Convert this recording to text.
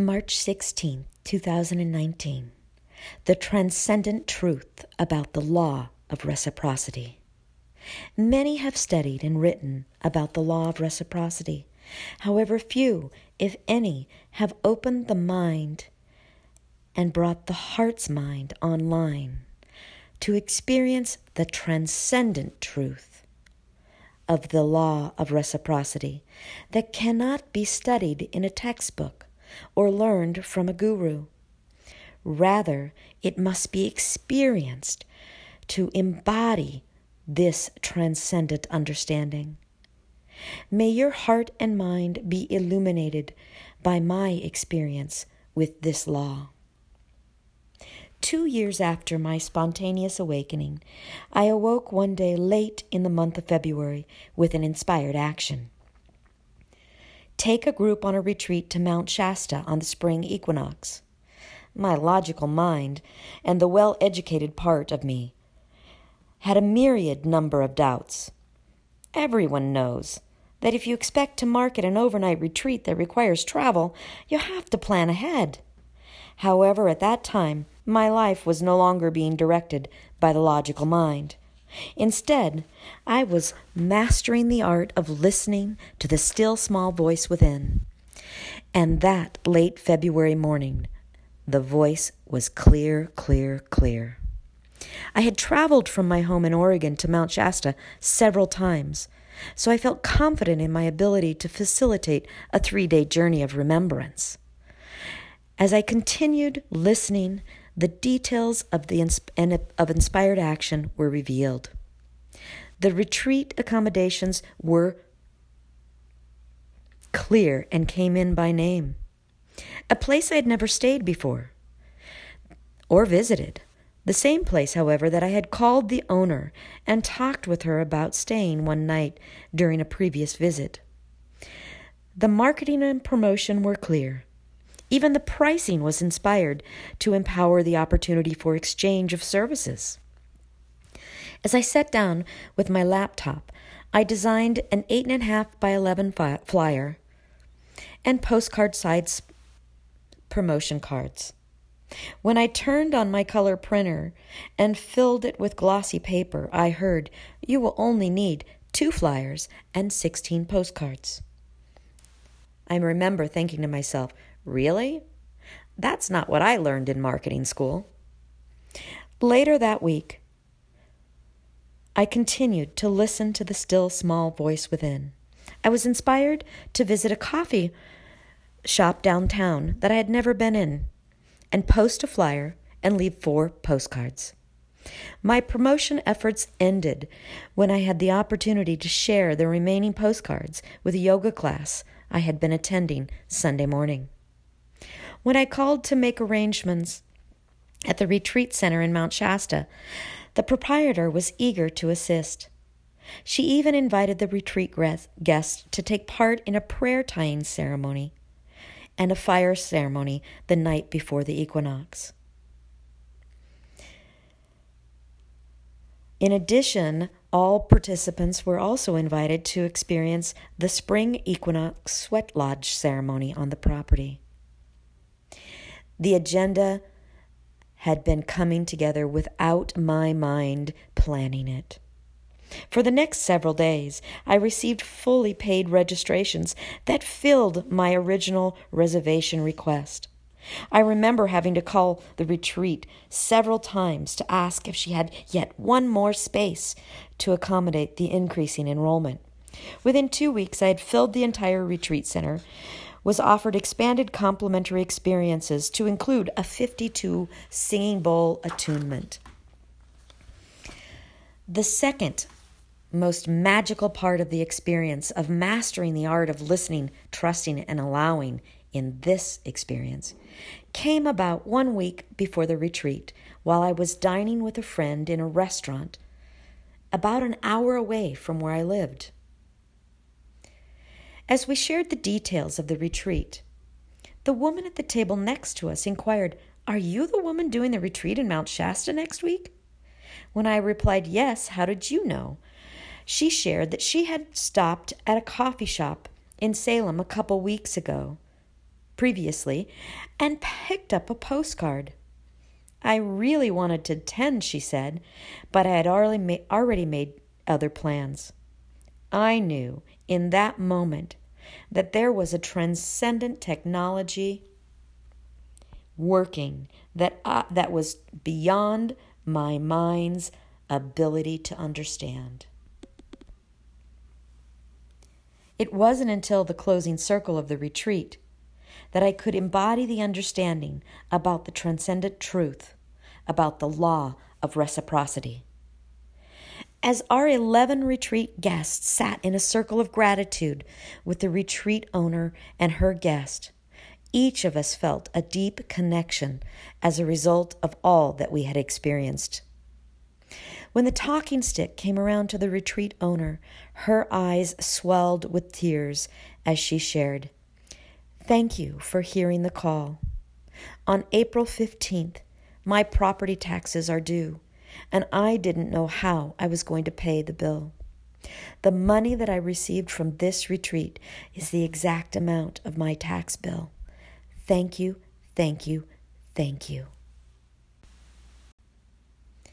March 16, 2019. The transcendent truth about the law of reciprocity. Many have studied and written about the law of reciprocity. However, few, if any, have opened the mind and brought the heart's mind online to experience the transcendent truth of the law of reciprocity that cannot be studied in a textbook or learned from a guru. Rather, it must be experienced to embody this transcendent understanding. May your heart and mind be illuminated by my experience with this law. Two years after my spontaneous awakening, I awoke one day late in the month of February with an inspired action. Take a group on a retreat to Mount Shasta on the spring equinox. My logical mind and the well educated part of me had a myriad number of doubts. Everyone knows that if you expect to market an overnight retreat that requires travel, you have to plan ahead. However, at that time, my life was no longer being directed by the logical mind. Instead, I was mastering the art of listening to the still small voice within. And that late February morning, the voice was clear, clear, clear. I had traveled from my home in Oregon to Mount Shasta several times, so I felt confident in my ability to facilitate a three day journey of remembrance. As I continued listening, the details of, the of inspired action were revealed. The retreat accommodations were clear and came in by name. A place I had never stayed before or visited. The same place, however, that I had called the owner and talked with her about staying one night during a previous visit. The marketing and promotion were clear. Even the pricing was inspired to empower the opportunity for exchange of services. As I sat down with my laptop, I designed an 8.5 by 11 flyer and postcard size promotion cards. When I turned on my color printer and filled it with glossy paper, I heard, You will only need two flyers and 16 postcards. I remember thinking to myself, Really? That's not what I learned in marketing school. Later that week, I continued to listen to the still small voice within. I was inspired to visit a coffee shop downtown that I had never been in and post a flyer and leave four postcards. My promotion efforts ended when I had the opportunity to share the remaining postcards with a yoga class I had been attending Sunday morning. When I called to make arrangements at the retreat center in Mount Shasta, the proprietor was eager to assist. She even invited the retreat guests to take part in a prayer tying ceremony and a fire ceremony the night before the equinox. In addition, all participants were also invited to experience the spring equinox sweat lodge ceremony on the property. The agenda had been coming together without my mind planning it. For the next several days, I received fully paid registrations that filled my original reservation request. I remember having to call the retreat several times to ask if she had yet one more space to accommodate the increasing enrollment. Within two weeks, I had filled the entire retreat center, was offered expanded complimentary experiences to include a 52 singing bowl attunement. The second most magical part of the experience of mastering the art of listening, trusting, and allowing in this experience came about one week before the retreat while I was dining with a friend in a restaurant about an hour away from where I lived. As we shared the details of the retreat, the woman at the table next to us inquired, Are you the woman doing the retreat in Mount Shasta next week? When I replied, Yes, how did you know? She shared that she had stopped at a coffee shop in Salem a couple weeks ago previously and picked up a postcard. I really wanted to attend, she said, but I had already made, other plans. I knew in that moment that there was a transcendent technology working that, uh, that was beyond my mind's ability to understand. It wasn't until the closing circle of the retreat that I could embody the understanding about the transcendent truth, about the law of reciprocity. As our 11 retreat guests sat in a circle of gratitude with the retreat owner and her guest, each of us felt a deep connection as a result of all that we had experienced. When the talking stick came around to the retreat owner, her eyes swelled with tears as she shared, Thank you for hearing the call. On April 15th, my property taxes are due, and I didn't know how I was going to pay the bill. The money that I received from this retreat is the exact amount of my tax bill. Thank you, thank you, thank you.